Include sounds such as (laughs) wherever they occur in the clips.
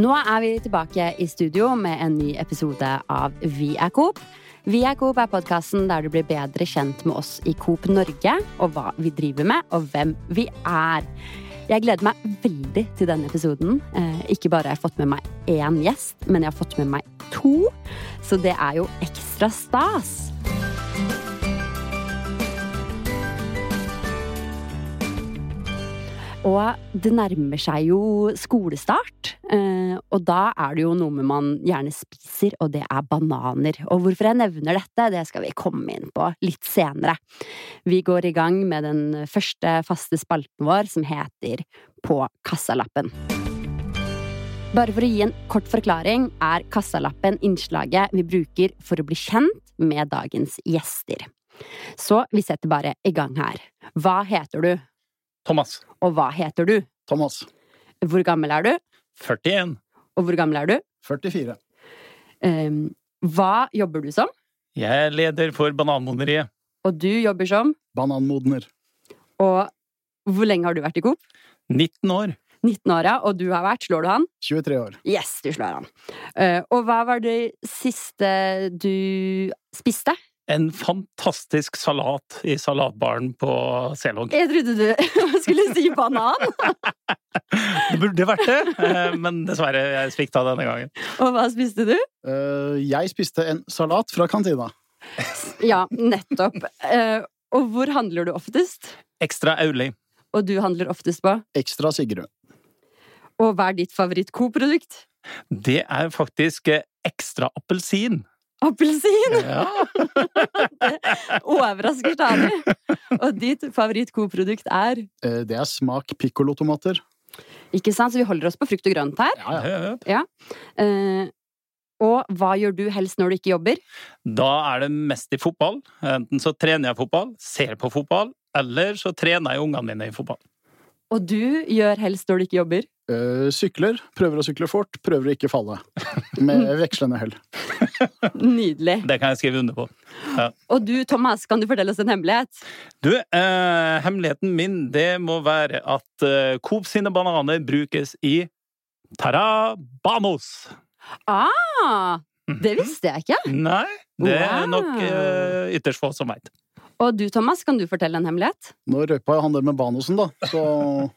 Nå er vi tilbake i studio med en ny episode av Vi er Coop. Vi er Coop er podkasten der du blir bedre kjent med oss i Coop Norge, og hva vi driver med, og hvem vi er. Jeg gleder meg veldig til denne episoden. Eh, ikke bare har jeg fått med meg én gjest, men jeg har fått med meg to. Så det er jo ekstra stas. Og det nærmer seg jo skolestart. eh, Og da er det jo noe man gjerne spiser, og det er bananer. Og hvorfor jeg nevner dette, det skal vi komme inn på litt senere. Vi går i gang med den første faste spalten vår, som heter På kassalappen. Bare for å gi en kort forklaring er kassalappen innslaget vi bruker for å bli kjent med dagens gjester. Så vi setter bare i gang her. Hva heter du, Thomas. og hva heter du? Thomas. Hvor gammel er du, 41. og hvor gammel er du? 44. Um, hva jobber du som? Jeg er leder for Bananmodneriet. Og du jobber som? Bananmodner. Og hvor lenge har du vært i Coop? 19 år. 19 år, ja. Og du har vært, slår du han? 23 år. Yes, du slår han. Uh, og hva var det siste du spiste? En fantastisk salat i salatbaren på Selog. Jeg trodde du (laughs) skulle si banan! Det burde vært det, eh, men dessverre, jeg svikta denne gangen. Og hva spiste du? Eh, jeg spiste en salat fra kantina. Ja, nettopp. Eh, og hvor handler du oftest? Ekstra Auli. Og du handler oftest på? Ekstra Sigrud. Og hva er ditt favoritt-co-produkt? Det er faktisk ekstra appelsin. Appelsin! Ja. (laughs) Overrasker stadig. Og ditt favoritt-Coop-produkt er Eh, det er smak piccolotomater. Ikke sant? Så vi holder oss på frukt og grønt her. Ja, ja. Ja. Eh, og hva gjør du helst når du ikke jobber? Da er det mest i fotball. Enten så trener jeg fotball, ser på fotball, eller så trener jeg ungene mine i fotball. Og du gjør helst når du ikke jobber? Eh, sykler. Prøver å sykle fort. Prøver å ikke falle. Med (laughs) vekslende hell. Nydelig. Det kan jeg skrive under på. Og du, Thomas, kan du fortelle oss en hemmelighet? Du, eh, hemmeligheten min det må være at eh, Coop sine bananer brukes i Tarabanos. Ah! Det visste jeg ikke. Nei, det er nok eh, ytterst få som veit. Og du, Thomas, kan du fortelle en hemmelighet? Nå røpa jo han det med Banosen, da, så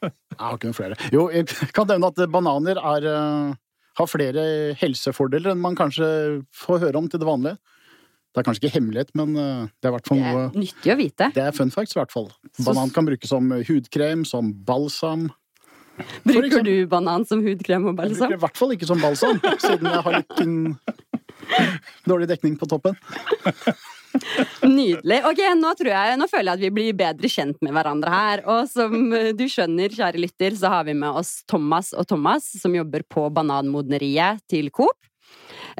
(laughs) Jeg har ikke noen flere. Jo, jeg kan nevne at bananer er, eh, har flere helsefordeler enn man kanskje får høre om til det vanlige. Det er kanskje ikke hemmelighet, men eh, det er i hvert fall noe nyttig å vite. Det er fun facts, i hvert fall. Banan kan brukes som hudkrem, som balsam. Bruker du banan som hudkrem og balsam? Jeg bruker i hvert fall ikke som balsam, siden jeg har litt (laughs) dårlig dekning på toppen. Nydelig. Ok, nå, jeg, nå føler jeg at vi blir bedre kjent med hverandre her. Og som eh, du skjønner, kjære lytter, så har vi med oss Thomas og Thomas, som jobber på Bananmodneriet til Coop.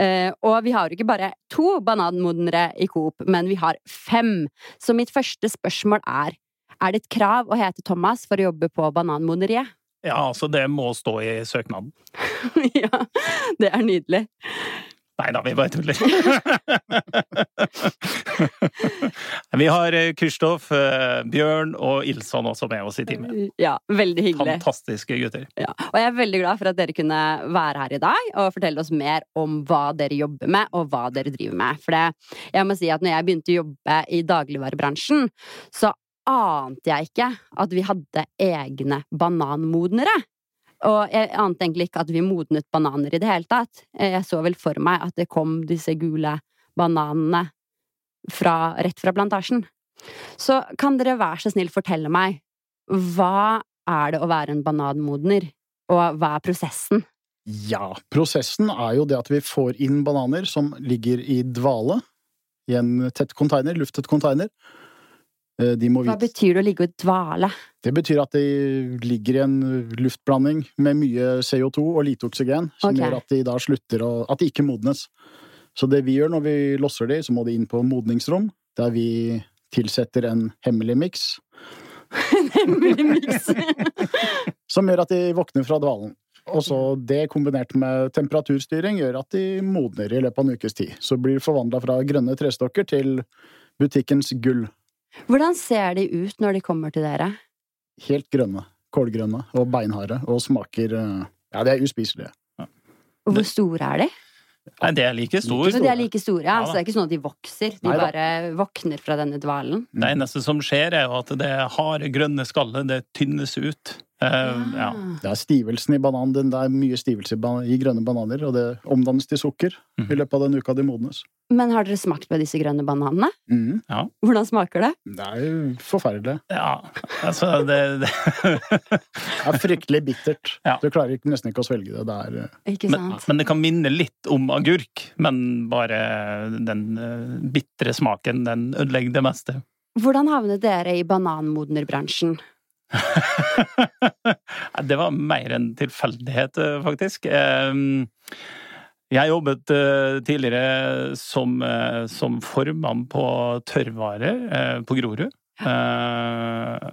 Eh, og vi har jo ikke bare to bananmodnere i Coop, men vi har fem. Så mitt første spørsmål er er det et krav å hete Thomas for å jobbe på Bananmodneriet? Ja, altså, det må stå i søknaden. (laughs) ja, det er nydelig. Nei da, vi bare tuller. (laughs) vi har eh, Kristoff, eh, Bjørn og Ilson også med oss i teamet. Ja, veldig hyggelig. Fantastiske gutter. Ja. Og jeg er veldig glad for at dere kunne være her i dag og fortelle oss mer om hva dere jobber med, og hva dere driver med. For det, jeg må si at når jeg begynte å jobbe i dagligvarebransjen, så ante jeg ikke at vi hadde egne bananmodnere. Og jeg ante egentlig ikke at vi modnet bananer i det hele tatt. Jeg så vel for meg at det kom disse gule bananene fra, rett fra plantasjen. Så kan dere være så snill fortelle meg, hva er det å være en bananmodner? Og hva er prosessen? Ja, prosessen er jo det at vi får inn bananer som ligger i dvale i en tett container, luftet container. Eh, Hva betyr det å ligge og dvale? Det betyr at de ligger i en luftblanding med mye CO2 og lite oksygen, som okay. gjør at de da slutter å At de ikke modnes. Så det vi gjør når vi losser de, så må de inn på modningsrom, der vi tilsetter en hemmelig miks, (laughs) Hemmelig miks. (laughs) som gjør at de våkner fra dvalen. Og så det kombinert med temperaturstyring gjør at de modner i løpet av en ukes tid. Så blir de forvandla fra grønne trestokker til butikkens gull. Hvordan ser de ut når de kommer til dere? Helt grønne. Kålgrønne og beinharde og smaker eh, Ja, de er uspiselige. Og hvor store er de? Nei, det er like stor. Så de er like store, ja. Ja. Så det er ikke sånn at de vokser. De Nei, bare våkner fra denne dvalen. Det eneste som skjer, er jo at det harde, grønne skallet det tynnes ut. Uh, ja. Det er stivelsen i bananen. Det er mye stivelse i, grønne bananer, og det omdannes til sukker Mhm. i løpet av den uka de modnes. Men har dere smakt på disse grønne bananene? Ja. Hvordan smaker det? Det er jo forferdelig. ja. Altså, det, det (laughs) Det er fryktelig bittert. Ja. Du klarer nesten ikke å svelge det. Det er eh, Ikke sant? men det kan minne litt om agurk, men bare den uh, bitre smaken, den ødelegger det meste. Hvordan havnet dere i bananmodnerbransjen? (laughs) det var mer en tilfeldighet, eh, faktisk. Eh, Jeg jobbet uh, tidligere som, uh, som formann på tørrvare uh, på Grorud. Eh,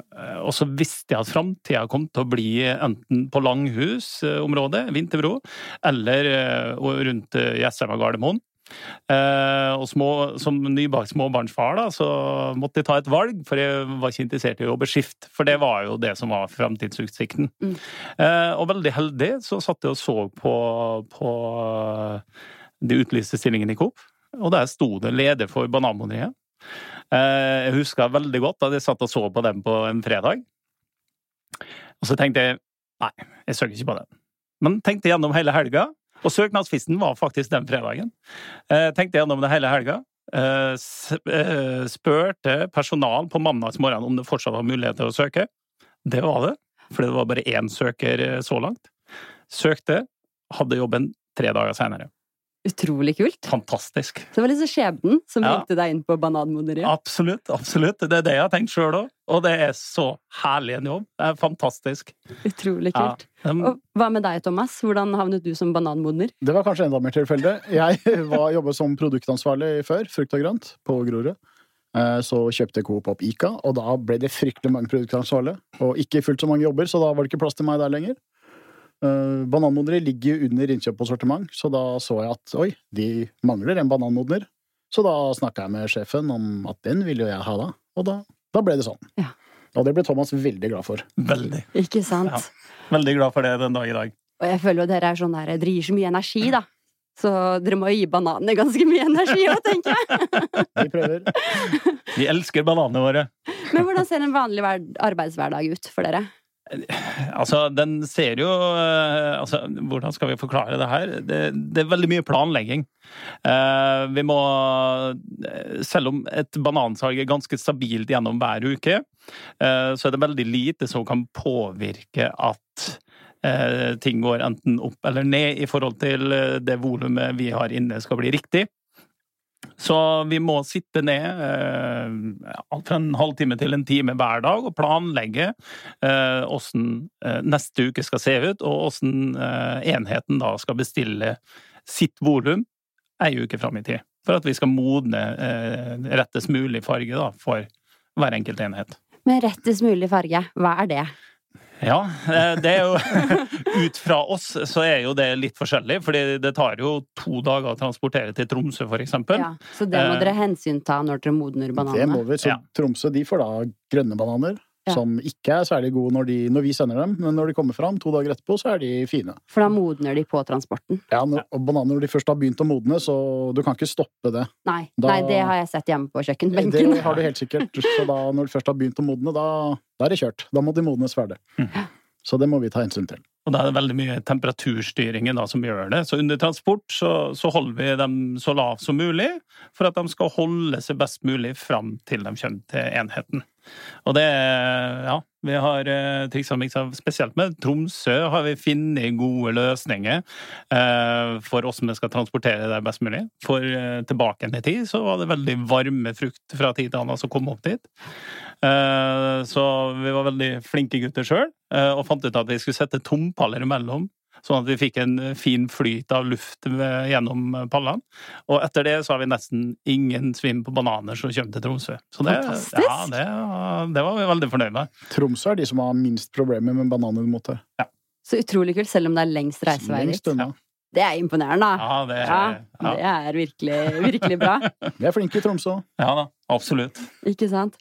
og så visste jeg at framtida kom til å bli enten på Langhus-området, Vinterbro, eller eh, rundt eh, Jessheim og Gardermoen. Eh, og små, som nybakt småbarnsfar da, så måtte jeg ta et valg, for jeg var ikke interessert i å jobbe skift. For det var jo det som var framtidsutsikten. Mm. Eh, og veldig heldig så satt jeg og så på, på de utlyste stillingene i Coop, og der sto det leder for Bananmoneriet. Eh, jeg husker veldig godt at jeg satt og så på dem på en fredag. Og så tenkte jeg nei, jeg søker ikke på den. Men tenkte gjennom hele helga, og søknadsfristen var faktisk den fredagen. Eh, tenkte gjennom det hele helga. Eh, eh, spurte personal på mandagsmorgen om det fortsatt var mulighet til å søke. Det var det, for det var bare én søker eh, så langt. Søkte, hadde jobben tre dager seinere. Utrolig kult. Fantastisk. Så det var liksom skjebnen som Ja. ringte deg inn på bananmoderiet. Absolutt. absolutt. Det er det jeg har tenkt sjøl òg. Og det er så herlig en jobb. Det er fantastisk. Utrolig Ja. kult. Um, Og hva med deg, Thomas? Hvordan havnet du som bananmodner? Det var kanskje enda mer tilfeldig. Jeg (laughs) var, jobbet som produktansvarlig før, frukt og grønt, på Grorud. Eh, Så kjøpte Coop opp Ica, og da ble det fryktelig mange produktansvarlige. Og ikke fullt så mange jobber, så da var det ikke plass til meg der lenger. Eh, ligger jo under innkjøp og sortiment, så da så jeg at oi, de mangler en bananmodner. Så da snakka jeg med sjefen om at den ville jo jeg ha da, og da, da ble det sånn. Ja. Og det ble Thomas veldig glad for. veldig. Ikke sant? Ja. Veldig glad for det den dag i dag. Og jeg føler jo dere er sånn der, dere gir så mye energi, da. Så dere må jo gi bananene ganske mye energi òg, tenker jeg. (laughs) Vi prøver. Vi elsker bananene våre. Men hvordan ser en vanlig arbeidshverdag ut for dere? Altså, den ser jo eh, altså, Hvordan skal vi forklare det her? Det, det er veldig mye planlegging. Eh, vi må eh, Selv om et banansalg er ganske stabilt gjennom hver uke, eh, så er det veldig lite som kan påvirke at eh, ting går enten opp eller ned i forhold til eh, det volumet vi har inne skal bli riktig. Så vi må sitte ned eh, alt fra en halvtime til en time hver dag og planlegge eh, hvordan eh, neste uke skal se ut, og hvordan eh, enheten da skal bestille sitt volum ei uke fram i tid. For at vi skal modne eh, rettest mulig farge da, for hver enkelt enhet. Med rettest mulig farge, hva er det? Ja, eh, det er jo (laughs) Ut fra oss så er jo det litt forskjellig, fordi det tar jo to dager å transportere til Tromsø, for eksempel. Ja, så det må Eh, dere hensynta når dere modner Det må vi. Så Tromsø de får da grønne bananer, Ja. som ikke er særlig gode når, de, når vi sender dem, men når de kommer fram to dager etterpå, så er de fine. For da modner de på transporten? Ja, når, og bananer når de først har begynt å modne, så du kan ikke stoppe det. Nei, Da- nei det har jeg sett hjemme på kjøkkenbenken. Det har du helt sikkert. Så da, når de først har begynt å modne, da, da er det kjørt. Da må de modnes ferdig. Mhm. Så det må vi ta hensyn til. Og da er det veldig mye temperaturstyringen da, som gjør det. Så under transport så, så holder vi dem så lavt som mulig, for at de skal holde seg best mulig fram til de kommer til enheten. Og det Ja, vi har eh, triksa og miksa. Spesielt med Tromsø har vi funnet gode løsninger eh, for hvordan vi skal transportere det best mulig. For eh, tilbake i tid så var det veldig varme frukt fra tid til annen som kom opp dit. Så vi var veldig flinke gutter sjøl, og fant ut at vi skulle sette tompaller imellom. Sånn at vi fikk en fin flyt av luft gjennom pallene. Og etter det så har vi nesten ingen svim på bananer som kommer til Tromsø. Så det, ja, det, det var vi veldig fornøyd med. Tromsø er de som har minst problemer med bananer mot det. Så utrolig kult, selv om det er lengst reiseveier Lengst dit. Det er imponerende. Ja, det, Ja, ja. det er virkelig, virkelig bra. (laughs) Vi er flinke i Tromsø. ja da, absolutt. Ikke sant?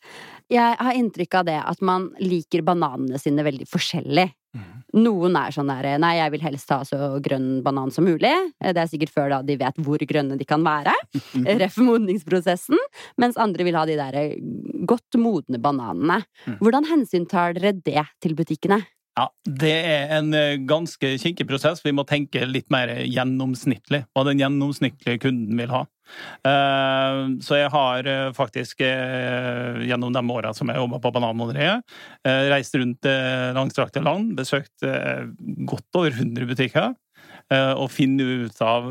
Jeg har inntrykk av det at man liker bananene sine veldig forskjellig. Noen er sånn der Nei, jeg vil helst ha så grønn banan som mulig. Det er sikkert før da de vet hvor grønne de kan være. (laughs) Ref. modningsprosessen. Mens andre vil ha de der godt modne bananene. Mm. Hvordan hensyntar dere det til butikkene? Ja, Det er en eh, ganske kinkig prosess. Vi må tenke litt mer gjennomsnittlig. Hva den gjennomsnittlige kunden vil ha. Eh, Så jeg har eh, faktisk eh, gjennom de åra som jeg jobba på Bananmåleriet, eh, reist rundt langstrakte land, besøkt godt over 100 butikker, og finne ut av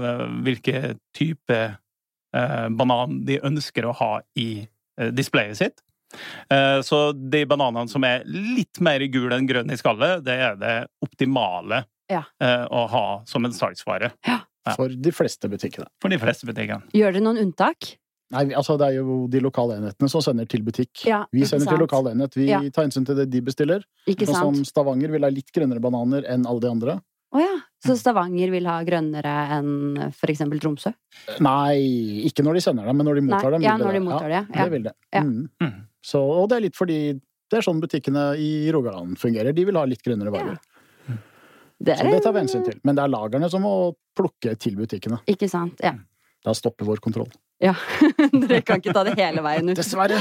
hvilke type banan de ønsker å ha i displayet sitt. Så de bananene som er litt mer gul enn grønn i skallet, det er det optimale Ja. å ha som en salgsvare Ja. For de fleste butikkene. for de fleste butikkene. Gjør dere noen unntak? Nei, altså det er jo de lokale enhetene som sender til butikk. Ja, Vi sender sender til sant? lokal enhet. Vi Ja. tar hensyn til det de bestiller. Ikke sant? som sant? Stavanger vil ha litt grønnere bananer enn alle de andre. Å ja. Så Stavanger vil ha grønnere enn for eksempel Tromsø? Nei, ikke når de sender dem, men når de Nei, mottar dem. ja, når de det. mottar det, Ja, ja. det vil det. Ja. Mm. Mm. Så, og det er litt fordi det er sånn butikkene i Rogaland fungerer. De vil ha litt grønnere varer. Det Så det tar vi hensyn til. Men det er lagerne som må plukke til butikkene. Ikke sant. Ja. Da stopper vår kontroll. Ja. (laughs) dere kan ikke ta det hele veien ut. Dessverre!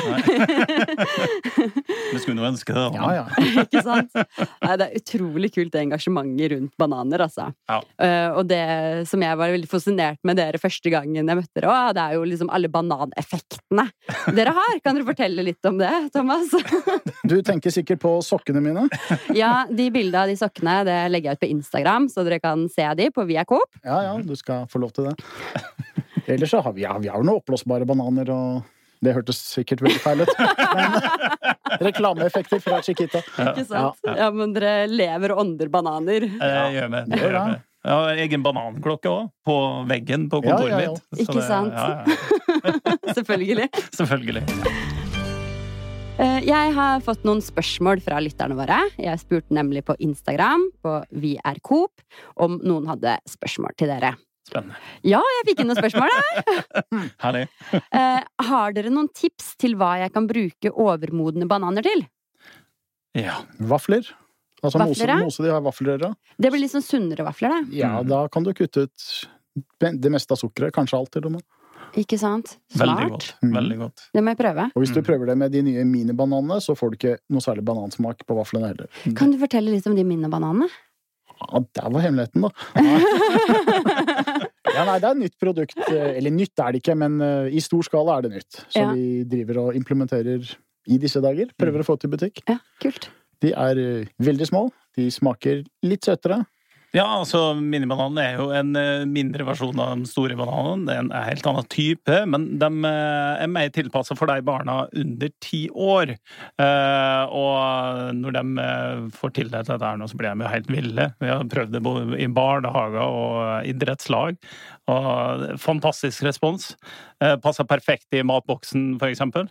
Vi skulle nå ønske det. da. Ja, ja. (laughs) Ikke sant? Nei, det er utrolig kult det engasjementet rundt bananer, altså. Ja. Uh, og det som jeg var veldig fascinert med dere første gangen jeg møtte dere, å, det er jo liksom alle bananeffektene dere har. Kan dere fortelle litt om det, Thomas? Du tenker sikkert på sokkene mine. (laughs) ja, de bildene av de sokkene det legger jeg ut på Instagram, så dere kan se de på Via Coop. Ja, ja, du skal få lov til det. Ellers så har vi, ja, vi har jo noen oppblåsbare bananer, og det hørtes sikkert veldig feil ut. Men (laughs) reklameeffekter fra Chiquita. Ikke sant? Ja, men dere lever og ånder bananer. ja, Det gjør vi. Det Gjør gjør vi. Jeg har egen bananklokke òg, på veggen på kontoret ja, ja. mitt. Så Ikke det- sant? Ja, ja. (laughs) (laughs) Selvfølgelig. Selvfølgelig. Eh, Jeg har fått noen spørsmål fra lytterne våre. Jeg spurte nemlig på Instagram, på Vi er Coop, om noen hadde spørsmål til dere. Spennende. Ja, jeg fikk inn noen spørsmål. jeg. (laughs) Herlig. Eh, har dere noen tips til hva jeg kan bruke overmodne bananer til? Ja. Vafler. Altså Vafler, mose, mose de har vaffelrøre. Det blir litt sånn sunnere vafler, det. Ja, Mm. da kan du kutte ut det meste av sukkeret. Kanskje alt, til og med. Ikke sant? Veldig godt. Mm. Veldig godt. Det må jeg prøve. Og hvis du Mm. prøver det med de nye minibananene, så får du ikke noe særlig banansmak på vaflene heller. Kan du fortelle litt om de minibananene? Ja, der var hemmeligheten, da. (laughs) (laughs) Ja, nei, det er et nytt produkt. eh, Eller nytt er det ikke, men eh, i stor skala er det nytt. Så Ja. vi driver og implementerer i disse dager. Prøver å få til butikk. Ja, kult. De er eh, veldig små. De smaker litt søtere. Ja, altså minibananen er jo en eh, mindre versjon av den store bananen. Det er en helt annen type, men de eh, er mer tilpassa for de barna under ti år. Eh, og når de får tildelt dette her nå, så blir de jo helt ville. Vi har prøvd det både i barnehager og idrettslag. Og fantastisk respons. Passer perfekt i matboksen, for eksempel.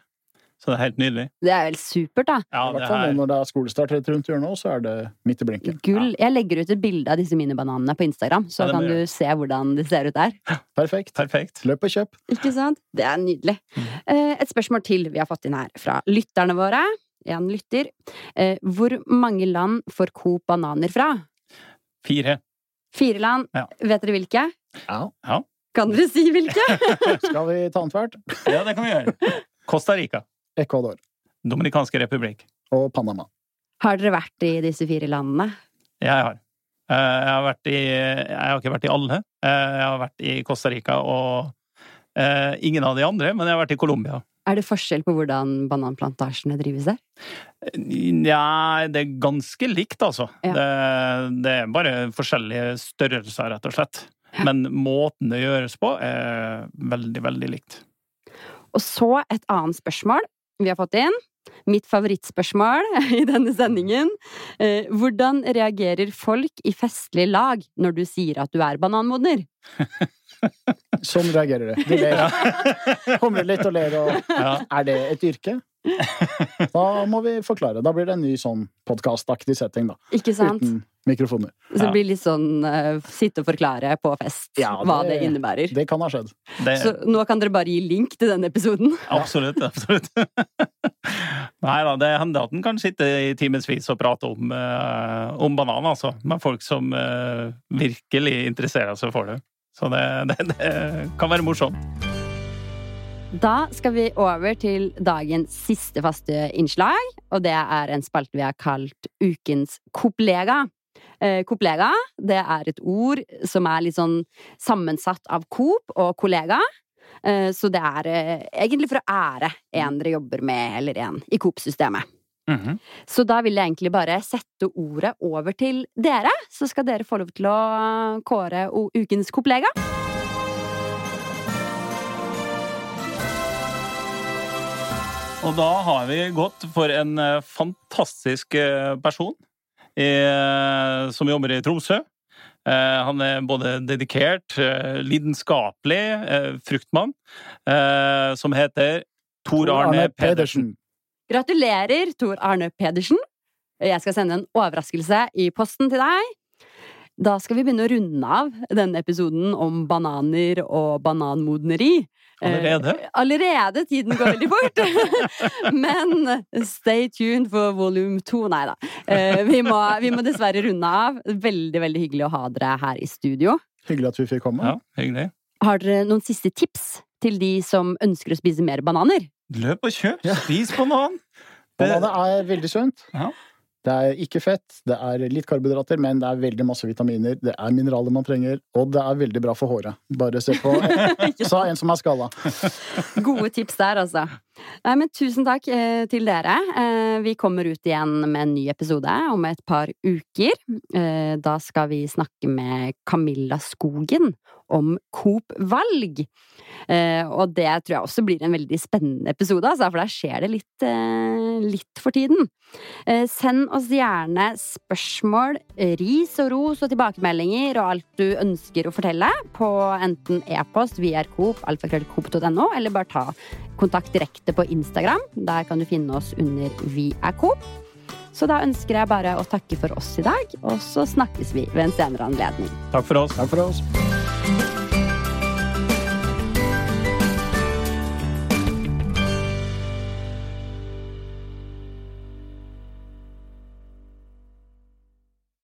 Så det er helt nydelig. Det er helt supert, da. Ja, det er når det er skolestart rett rundt hjørnet, så er det midt i blinken. Gull. Jeg legger ut et bilde av disse minibananene på Instagram, så Ja, kan du se hvordan de ser ut der. Perfekt. perfekt. Løp og kjøp. Ikke sant? Det er nydelig. Mm. Et spørsmål til vi har fått inn her fra lytterne våre. En lytter. Eh, Hvor mange land får Coop bananer fra? Fire. Fire land. Ja. Vet dere hvilke? Ja. Kan dere si hvilke? (laughs) Skal vi ta annethvert? Ja, det kan vi gjøre. Costa Rica. Ecuador Dominikanske republikk. og Panama. Har dere vært i disse fire landene? Jeg har. Eh, Jeg har, vært i, jeg har ikke vært i alle. Eh, Jeg har vært i Costa Rica og eh, ingen av de andre, men jeg har vært i Colombia. Er det forskjell på hvordan bananplantasjene drives der? Nja, det er ganske likt, altså. Ja. Det, det er bare forskjellige størrelser, rett og slett. Men måten det gjøres på, er veldig, veldig likt. Og så et annet spørsmål vi har fått inn. Mitt favorittspørsmål (laughs) i denne sendingen. Eh, hvordan reagerer folk i festlig lag når du sier at du er bananmodner? (laughs) Sånn reagerer du. De ler. Humrer litt og ler og Ja. Er det et yrke? (laughs) Da må vi forklare. Da blir det en ny sånn podkastaktig setting, da. Ikke sant? Uten mikrofoner. Så det blir litt sånn uh, sitte og forklare på fest Ja, hva det det- innebærer. Det kan ha skjedd. Det, Så nå kan dere bare gi link til den episoden. (laughs) Absolutt. absolutt. (laughs) Nei da, det hender at en kan sitte i timevis og prate om, uh, om banan, altså. Med folk som uh, virkelig interesserer seg for det. Så det, det, det kan være morsomt. Da skal vi over til dagens siste faste innslag, og det er en spalte vi har kalt Ukens Koplega. Eh, koplega det er et ord som er litt sånn sammensatt av Coop og kollega. Eh, så det er eh, egentlig for å ære en dere jobber med, eller en i Coop-systemet. Mhm. Så da vil jeg egentlig bare sette ordet over til dere, så skal dere få lov til å kåre ukens koplega. Og da har vi gått for en eh, fantastisk eh, person i, som jobber i Tromsø. Eh, Han er både dedikert, eh, lidenskapelig, eh, fruktmann, eh, som heter Tor Arne Pedersen. Gratulerer, Tor Arne Pedersen. Jeg skal sende en overraskelse i posten til deg. Da skal vi begynne å runde av denne episoden om bananer og bananmodneri. Allerede? Eh, allerede! Tiden går veldig fort. (laughs) Men stay tuned for volum to. Nei da. Eh, vi, må, vi må dessverre runde av. Veldig, veldig hyggelig å ha dere her i studio. Hyggelig at vi fikk komme. Ja, hyggelig. Har dere noen siste tips til de som ønsker å spise mer bananer? Løp og kjøp, spis banan! Det- Bananer er veldig sunt. Ja. Det er ikke fett, det er litt karbohydrater, men det er veldig masse vitaminer. Det er mineraler man trenger, og det er veldig bra for håret. Bare se på (laughs) Sa en som er skalla. Gode tips der, altså. Nei, men tusen takk eh, til dere. Eh, vi kommer ut igjen med en ny episode om et par uker. Eh, da skal vi snakke med Camilla Skogen om Coop-valg. Eh, og det tror jeg også blir en veldig spennende episode, altså, for der skjer det litt, litt for tiden. Send oss gjerne spørsmål, ris og ros og tilbakemeldinger og alt du ønsker å fortelle på enten e-post vrcoop, alfakrøllcoop.no, eller bare ta kontakt direkte på Instagram. Der kan du finne oss under Vi er Coop. Så da ønsker jeg bare å takke for oss i dag, og så snakkes vi ved en senere anledning. Takk for oss. Takk for oss.